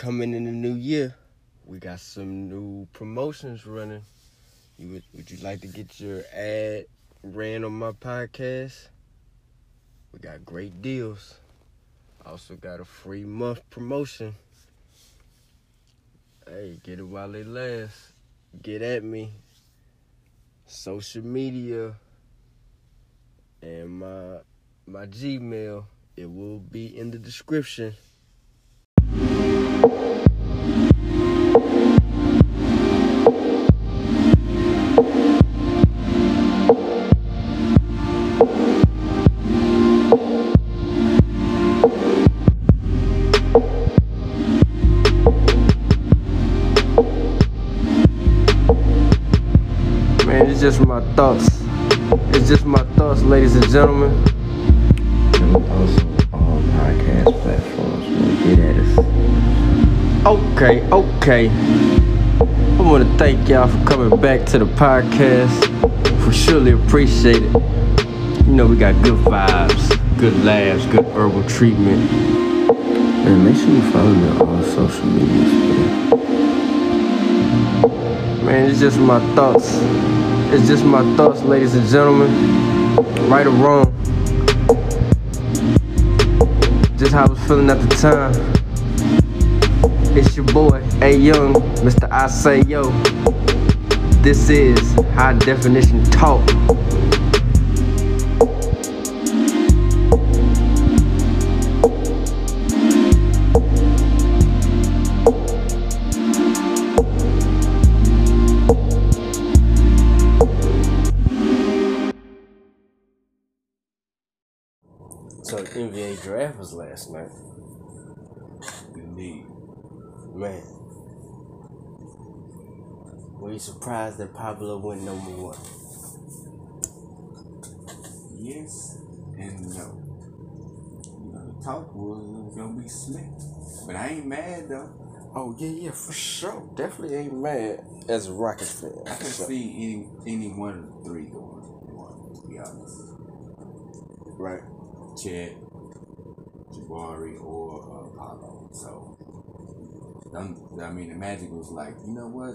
coming in the new year, we got some new promotions running. You would, would you like to get your ad ran on my podcast? We got great deals. Also got a free month promotion. Hey, get it while it lasts. Get at me. Social media and my my Gmail. It will be in the description. Man, it's just my thoughts. It's just my thoughts, ladies and gentlemen. Okay, okay. I want to thank y'all for coming back to the podcast. We surely appreciate it. You know, we got good vibes, good laughs, good herbal treatment. And make sure you follow me on all social medias, man. Man, it's just my thoughts. It's just my thoughts, ladies and gentlemen. Right or wrong. Just how I was feeling at the time. It's your boy, A Young, Mr. I Say Yo. This is High Definition Talk. So NBA draft was last night. Man. Were you surprised that Pablo went number one? Yes and no. You know, the talk was it was gonna be slick. But I ain't mad though. Oh yeah, yeah, for sure. Definitely ain't mad as a Rockets fan. I can sure. see any any one of the three going one, to be honest. Right. Chet, Jabari, or uh. So, I mean, the Magic was like, you know what?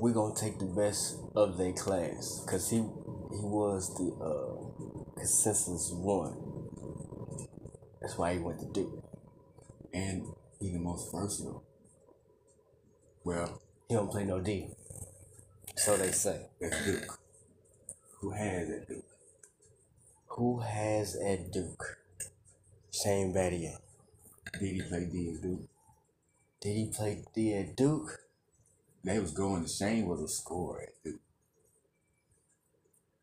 We're gonna take the best of their class, cause he he was the uh, consensus one. That's why he went to Duke. And he the most versatile. Well, He don't play no D. So they say. that's Duke. Who has that Duke? Who has at Duke? Shane Battier. Did he play D at Duke? Did he play D at Duke? They was going the same with a score at Duke.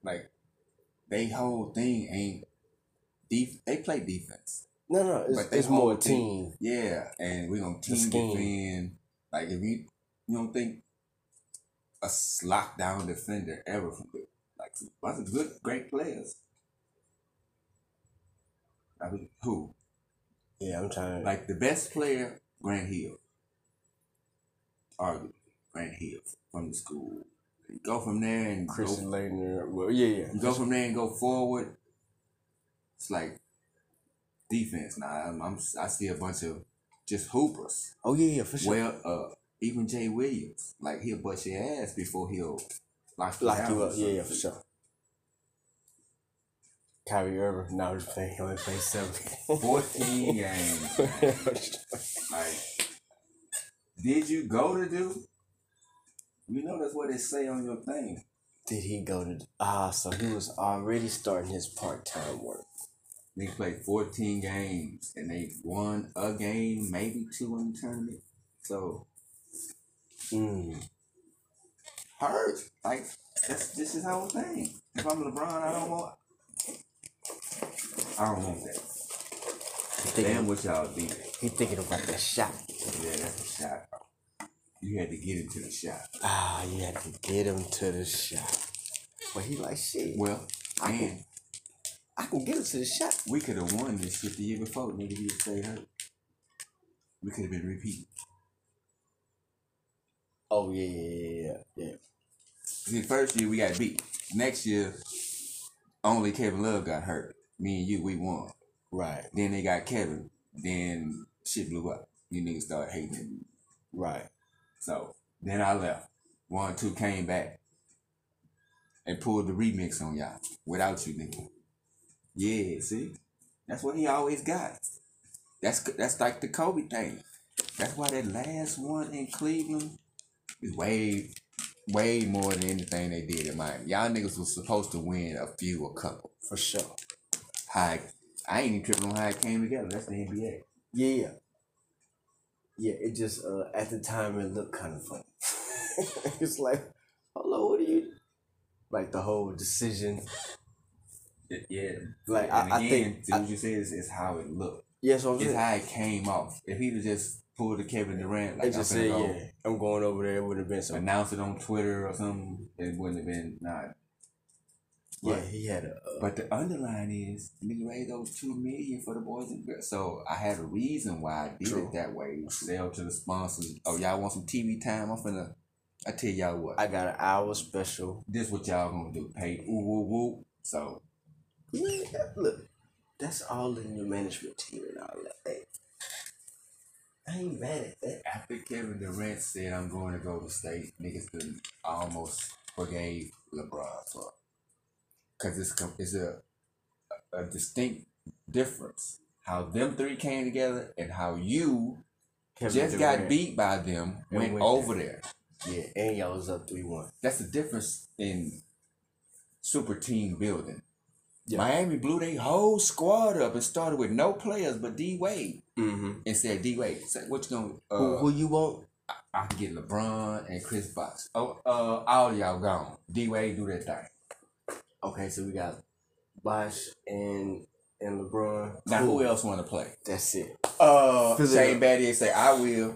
Like, they whole thing ain't def- they play defense. No, no, it's, it's more whole team. Yeah, and we gonna team defend. Like if you you don't think a lockdown defender ever from Duke. Like lots of good, great players. I mean, who? Yeah, I'm trying to. Like the best player, Grant Hill. Arguably, Grant Hill from the school. Go from there and Christian go. Well, yeah, yeah. go from there and go forward. It's like defense. Now I'm, I'm I see a bunch of just hoopers. Oh yeah, yeah, for sure. Well, uh, even Jay Williams, like he'll bust your ass before he'll lock you Lock you up. Yeah, yeah, for sure. Kyrie Irving. Now he's playing. He only played seven. 14 games. Like, did you go to do? You know that's what they say on your thing. Did he go to? Ah, so he was already starting his part-time work. They played 14 games and they won a game, maybe two in the tournament. So Mm. hurt. Like that's this is our thing. If I'm LeBron, I don't want. I don't want that. He Damn what y'all did. he thinking about that shot. Yeah, that's a shot. You had to get into the shot. Ah, you had to get him to the shot. But he like shit. Well, and I can get him to the shot. we could have won this shit the year before. Nigga, he stayed hurt. We could have been repeating. Oh yeah, yeah, yeah, yeah. See, first year we got beat. Next year, only Kevin Love got hurt. Me and you, we won. Right. Then they got Kevin. Then shit blew up. you niggas started hating it. Right. So then I left. One, two came back and pulled the remix on y'all without you, nigga. Yeah, see, that's what he always got. That's that's like the Kobe thing. That's why that last one in Cleveland is way, way more than anything they did in Miami. Y'all niggas was supposed to win a few, a couple. For sure. How I ain't even tripping on how it came together. That's the NBA. Yeah. Yeah, it just uh at the time it looked kind of funny. it's like, hello, what are you like the whole decision. Yeah. Like And I, I think what you said is, is how it looked. yeah, so I'm It's saying. how it came off. If he'd have just pulled the Kevin Durant, like It just said, go yeah, I'm going over there. It would have been so. announce it on Twitter or something, it wouldn't have been nah. Yeah, But, he had a. Uh, but the underline is nigga raised those two million for the boys and girls. So I had a reason why I did True. it that way. Sell to the sponsors. Oh, y'all want some TV time? I'm finna. I tell y'all what. I got an hour special. this what y'all gonna do? Pay ooh woo woo. So Yeah, look, that's all in your management team and all that. Hey, I ain't mad at that. after Kevin Durant said I'm going to go to state, niggas almost forgave LeBron for. Cause it's it's a a distinct difference how them three came together and how you Kevin just got beat by them And went went over there. Yeah, and y'all was up three one. That's the difference in super team building. Yeah. Miami blew their whole squad up and started with no players but D Wade Mm-hmm. and said D Wade, what you gonna uh, who, who you want? I can get LeBron and Chris Bosh. Oh, uh, all y'all gone. D Wade do that thing. Okay, so we got Bosh and and LeBron. Now Cool. who else want to play? That's it. Uh, Fill it Shane up. Battier say I will.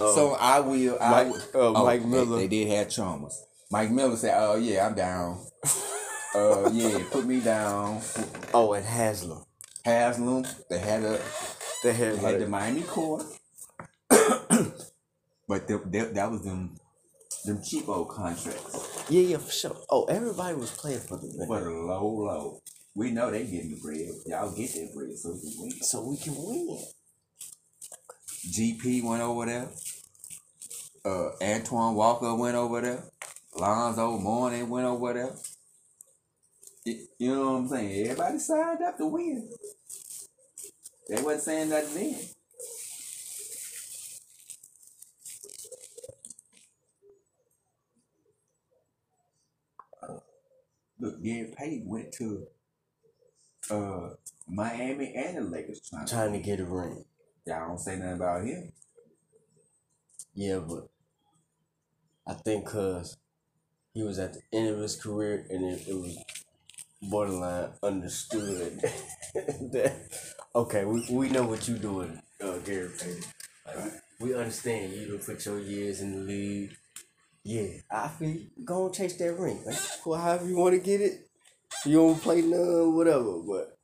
Uh, so I will. I Mike- will. uh, Mike they- Miller. They, did have Chalmers. Mike Miller said, "Oh yeah, I'm down. uh, yeah, put me down." oh, and Haslem. Haslem. They had a They they had had like the Miami core, but the, that that was them them cheapo contracts yeah, yeah, for sure. Oh, everybody was playing for the man, the low low. We know they getting the bread. Y'all get that bread so we can win. so we can win. GP went over there. Uh, Antoine Walker went over there. Lonzo Mourning went over there. Y- You know what I'm saying? Everybody signed up to win. They wasn't saying nothing then. Look, Gary Payton went to uh Miami and the Lakers trying to. Trying to get a ring. Y'all don't say nothing about him. Yeah, but I think cause he was at the end of his career and it, it was borderline understood that okay, we, we know what you're doing, uh, Gary Payton. Like, we understand you to put your years in the league. Yeah, I feel you. go and chase that ring, man. Well, however you want to get it, you don't play none, whatever. But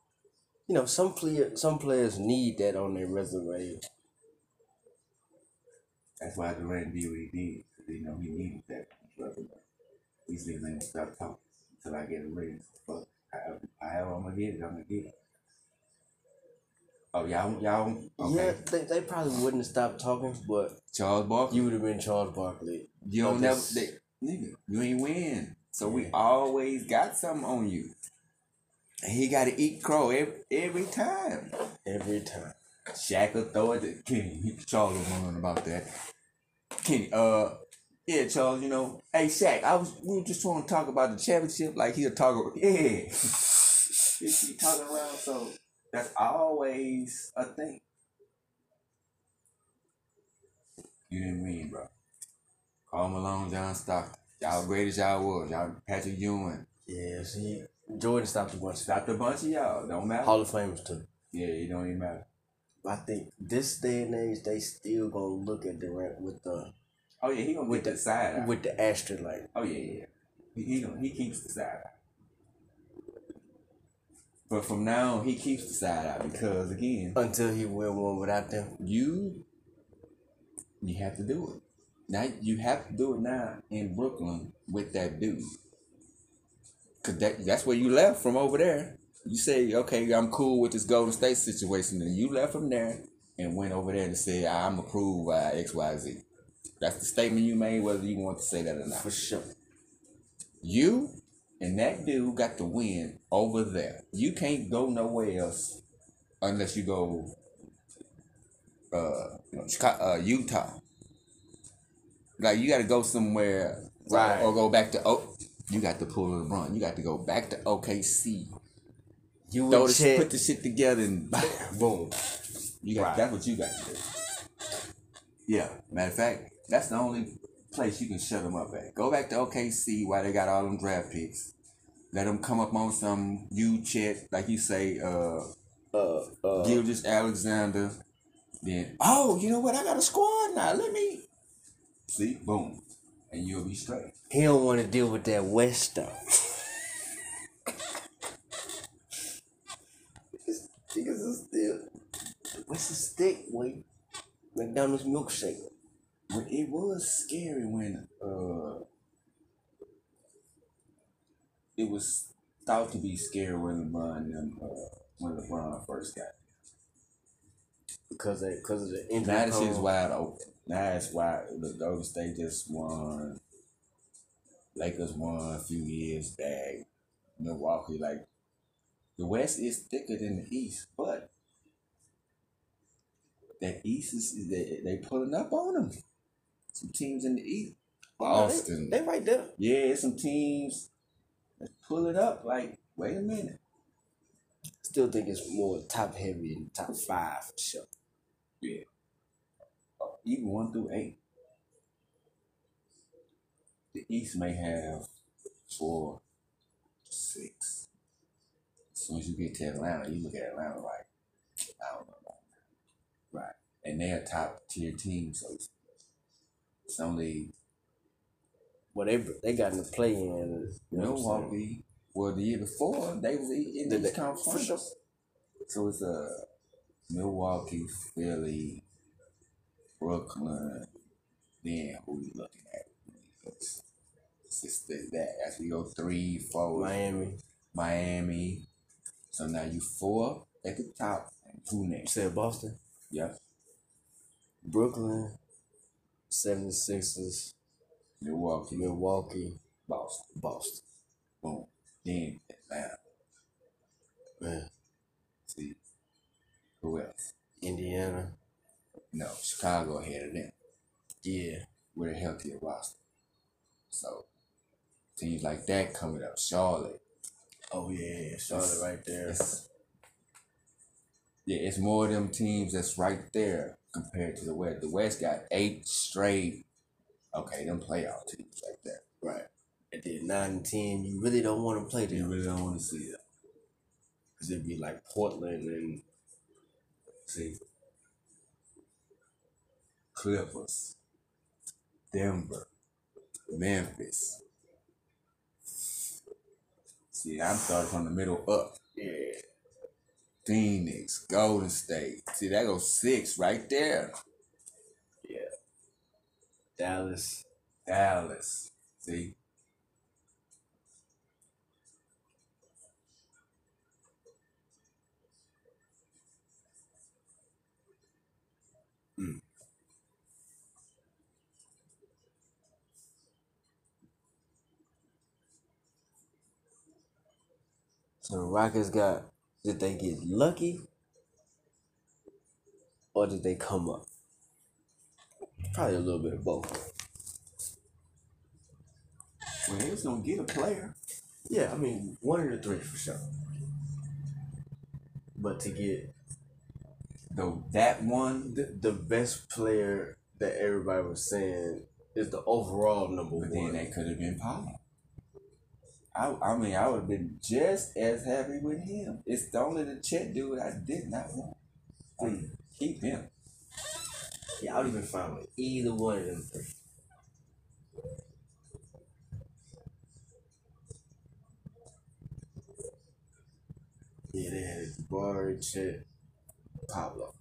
you know, some player, some players need that on their resume. That's why Durant did what he did. He know he needed that. resume. These niggas ain't gonna stop talking until I get a ring. Fuck. However I'm gonna get it, I'm gonna get it. Oh, y'all, y'all, okay. Yeah, they, they probably wouldn't have stopped talking, but Charles Barkley, you would have been Charles Barkley. You don't never, they, nigga, you ain't win. So we always got something on you. And he got to eat crow every, every time. every time. Shaq will throw it to Kenny. Charles was wondering about that. Kenny, uh, yeah, Charles, you know, hey Shaq, I was we were just trying to talk about the championship, like he'll talk. Yeah, he he talking around, so that's always a thing. You didn't win, bro. Karl Malone, John Stockton, y'all great as y'all was, y'all Patrick Ewing, Yeah, see, Jordan stopped a bunch of stopped a bunch of y'all. Don't matter. Hall of Famers too. Yeah, it don't even matter. I think this day and age, they still gonna look at Durant with the Oh yeah, he gonna With the side. eye. with the asterisk like Oh yeah, yeah. He he, gonna, he keeps the side eye. But from now on, he keeps the side eye because again, until he win one without them. you you have to do it. Now you have to do it now in Brooklyn with that dude. Cause that that's where you left from over there. You say, okay, I'm cool with this Golden State situation, and you left from there and went over there and said, I'm approved by XYZ. That's the statement you made, whether you want to say that or not. For sure. You and that dude got the win over there. You can't go nowhere else unless you go uh, Chicago, uh Utah. Like you got to go somewhere, Right. Or go back to oh, you got to pull LeBron. You got to go back to OKC. You Throw Chet, put the shit together and boom. you got Right. that's what you got to do. Yeah, matter of fact, that's the only place you can shut them up at. Go back to OKC while they got all them draft picks. Let them come up on some you Chet, like you say, uh, Uh, uh, Gilgeous Alexander. Then, oh, you know what? I got a squad now. Let me see, boom, and you'll be straight. he don't want to deal with that West stuff. Niggas is still. What's the stick? Wait, McDonald's milkshake. But it was scary when uh, it was thought to be scary when LeBron them, uh, when LeBron first got. Because of, because of the injury. Now this shit's wide open. Now it's wide. The Golden State just won. Lakers won a few years back. Milwaukee, like the West is thicker than the East, but that East is they they pulling up on them. Some teams in the East, Boston. They, they right there. Yeah, some teams that pull it up. Like, wait a minute. Still think it's more top heavy and top five for sure. Yeah. Even one through eight. The East may have four, six. As soon as you get to Atlanta, you look at Atlanta like, I don't know about that. Right. And they're top tier team, so it's, it's only Well, they they got in the play in. You know what I'm saying? Milwaukee. Well, the year before, they was in the East Conference. So it's a Milwaukee, Philly, Brooklyn. Then who we looking at? It's, it's just that, that as we go three, four, Miami. Miami. So now you four at the top and who You next? said Boston, Yeah, Brooklyn, 76ers, Milwaukee, Milwaukee, Boston, Boston. boom. Then Atlanta. Man, who else? Indiana. No, Chicago ahead of them. Yeah. with a healthier roster. So teams like that coming up, Charlotte. Oh yeah, Charlotte right there. It's, yeah, it's more of them teams that's right there compared to the West. The West got eight straight. Okay, them playoff teams like that. Right. And then nine and ten, you really don't want to play them. You really don't want to see them. because it'd be like Portland and See, Clippers, Denver, Memphis. See, I'm starting from the middle up. yeah, Phoenix, Golden State. See, that goes six right there. Yeah. Dallas. Dallas. See? So the Rockets got. Did they get lucky, or did they come up? Probably a little bit of both. Well, they was gonna get a player. Yeah, I mean one of the three for sure. But to get Though that one, the, the best player that everybody was saying is the overall number but one. then that could have been Paul. I, I mean, I would have been just as happy with him. It's the only the Chet dude I did not want. Please keep him. Yeah, I would have been fine with either one of them. Yeah, they had Jabari, Chet, Pablo.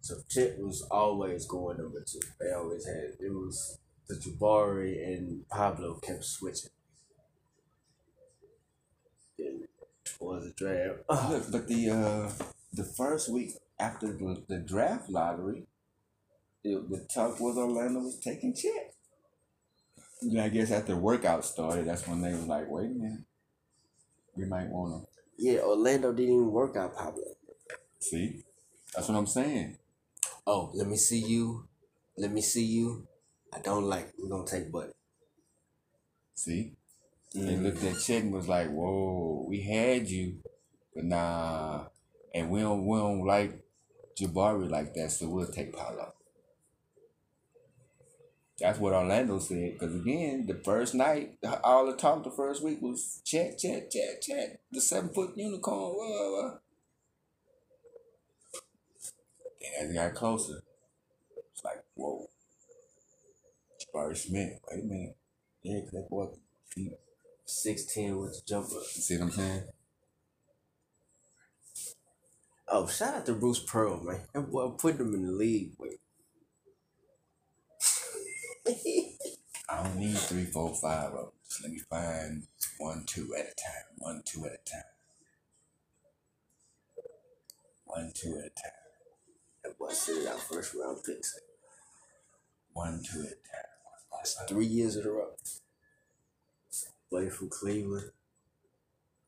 So Chet was always going number two. They always had it was the Jabari and Pablo kept switching. Towards the draft, Look, but the uh the first week after the, the draft lottery, it, the talk was Orlando was taking Chet. And I guess after workout started, that's when they were like, wait a minute, we might want to Yeah, Orlando didn't even work out Pablo. see. That's what I'm saying. Oh, let me see you. Let me see you. I don't like. it. We're gonna take Buddy. See, they Mm. looked at Chet and was like, whoa, we had you, but nah, and we don't we don't like Jabari like that, so we'll take Paolo. That's what Orlando said. Because again, the first night, all the talk the first week was Chet, Chet, Chet, Chet, the seven foot unicorn. Whoa, whoa. And as it got closer, it's like, whoa. Jabari Smith, wait a minute. Yeah, 'cause that boy, Six ten with the jumper. see what I'm saying? Oh, shout out to Bruce Pearl, man. That boy put him in the league. Wait. I don't need three, four, five of them. Just let me find one, two at a time. One, two at a time. One, two at a time. that boy sitting out first round picks. One, two at a time. That's three years in a row. Buddy from Cleveland.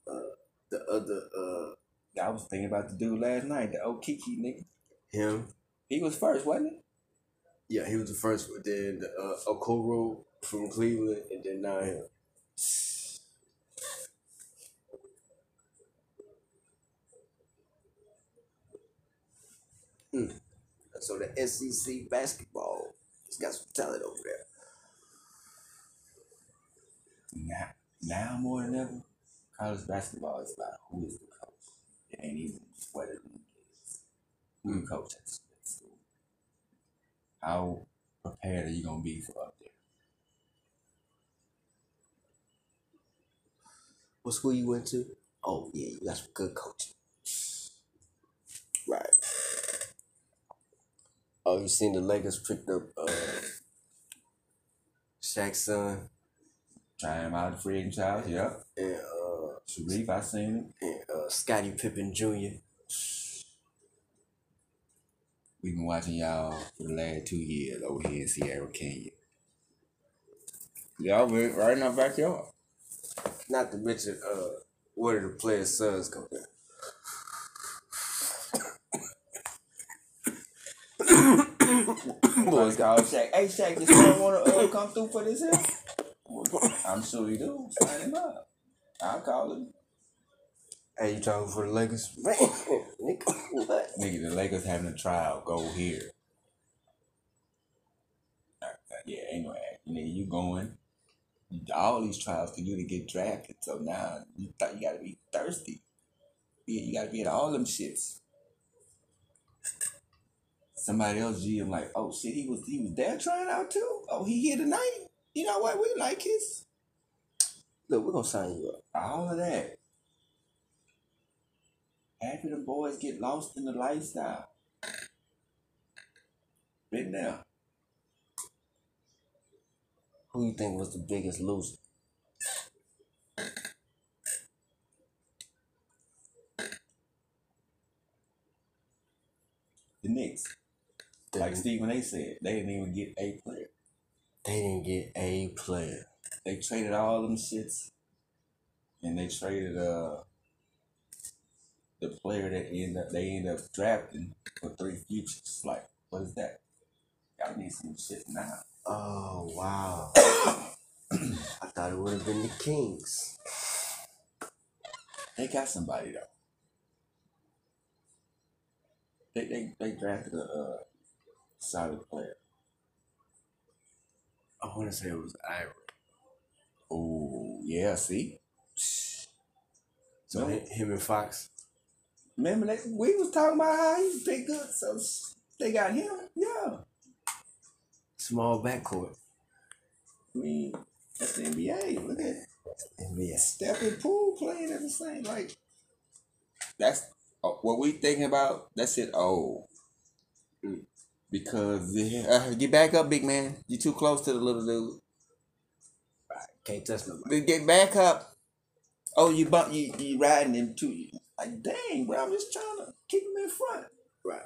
Uh, the other, uh, I was thinking about the dude last night, the Okeke nigga. him. He was first, wasn't he? Yeah, he was the first one. Then the, uh, Okoro from Cleveland, and then now him. Mm. So the SEC basketball, it's got some talent over there. Now, now more than ever, college basketball is about who is the coach. It ain't even what the is. Who the coach at school. How prepared are you gonna be for up there? What school you went to? Oh yeah, you got some good coaching. Right. Oh, you seen the Lakers picked up uh Shaq's son Him out of free agent child, yeah. and uh Shareef, I seen it. and uh Scottie Pippen Jr. We've been watching y'all for the last two years over here in Sierra Canyon. Y'all been right in our backyard. Not to mention uh where the players' sons come there. Boys called Shaq. Hey Shaq, this man wanna uh, come through for this here? I'm sure he do. Sign him up. I'll call him. Hey, you talking for the Lakers? Nigga, what? Nigga, the Lakers having a trial. Go here. Uh, yeah, anyway. Nigga, you going. All these trials for you to get drafted. So now you thought you gotta be thirsty. Yeah, you gotta be at all them shits. Somebody else GM like, oh shit, he was he was there trying out too. Oh, he here tonight. You know what? We like his Look, we're gonna sign you up. all of that. After the boys get lost in the lifestyle. Been there. Who you think was the biggest loser? The Knicks. Like Stephen A said, they didn't even get a player. They didn't get a player. They traded all them shits, and they traded uh the player that end up they end up drafting for three futures. Like, what is that? Y'all need some shit now. Oh wow. I thought it would have been the Kings. They got somebody though. They they they drafted a uh, solid player. I want to say it was Ivory. Oh yeah, see. So him and Fox. Remember that we was talking about how he's big good, so they got him. Yeah, Small backcourt. I mean that's the NBA. Look at NBA. Steph and Poole playing at the same like. That's uh, what we thinking about. That's it. Oh, because uh, get back up, big man. You too close to the little dude. Can't touch nobody. Get back up. Oh, you bump you you riding him too. Like dang, bro, I'm just trying to keep him in front. Right.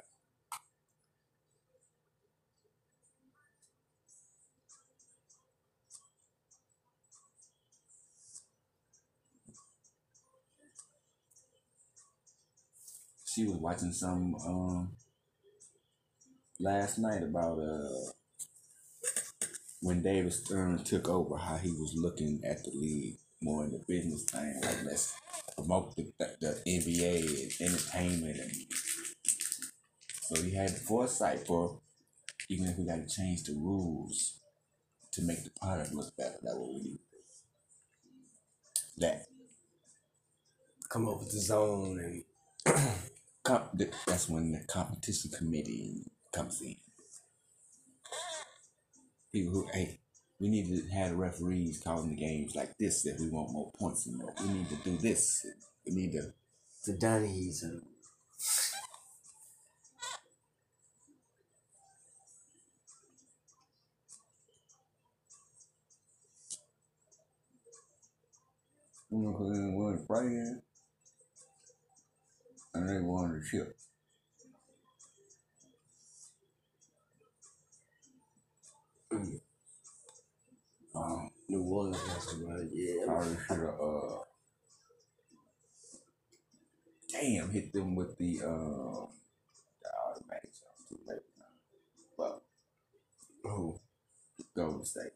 She was watching some um last night about uh when David Stern took over, how he was looking at the league more in the business thing, like let's promote the, the, NBA and entertainment, and so he had the foresight for even if we got to change the rules to make the product look better. That's what we need. That Come up with the zone and comp- th- that's when the competition committee comes in. People who, hey, we need to have the referees calling the games like this if we want more points and more. We need to do this. We need to. the Donnies and You know, because they wanted to play in, and they wanted to chip. Um, New Orleans run. Yeah. probably should have, uh, damn, hit them with the, uh, the automatic jump too late now. But, Oh, Golden State.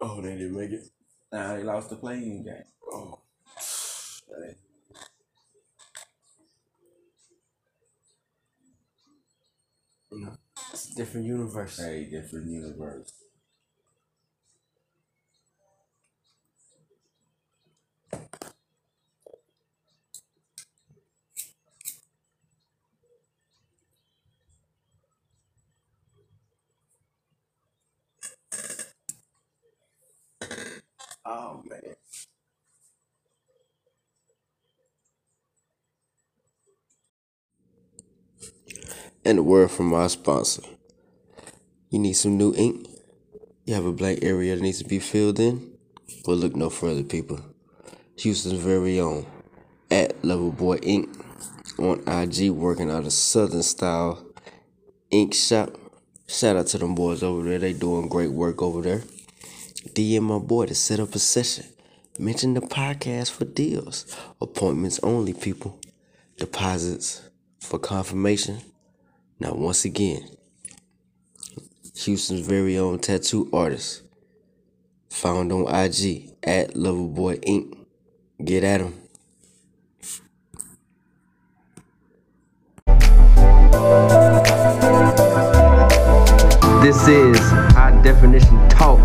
oh, they didn't make it. Now they lost the playing game. Oh, That- you know, it's a different universe. Hey, different universe. Oh man. And a word from our sponsor. You need some new ink? You have a blank area that needs to be filled in? Well, look no further, people. Houston's very own at Level Boy Ink on IG, working out a Southern style ink shop. Shout out to them boys over there. They doing great work over there. DM my boy to set up a session. Mention the podcast for deals. Appointments only, people. Deposits for confirmation. Now, once again, Houston's very own tattoo artist. Found on IG at Loverboy Inc. Get at him. This is High Definition Talk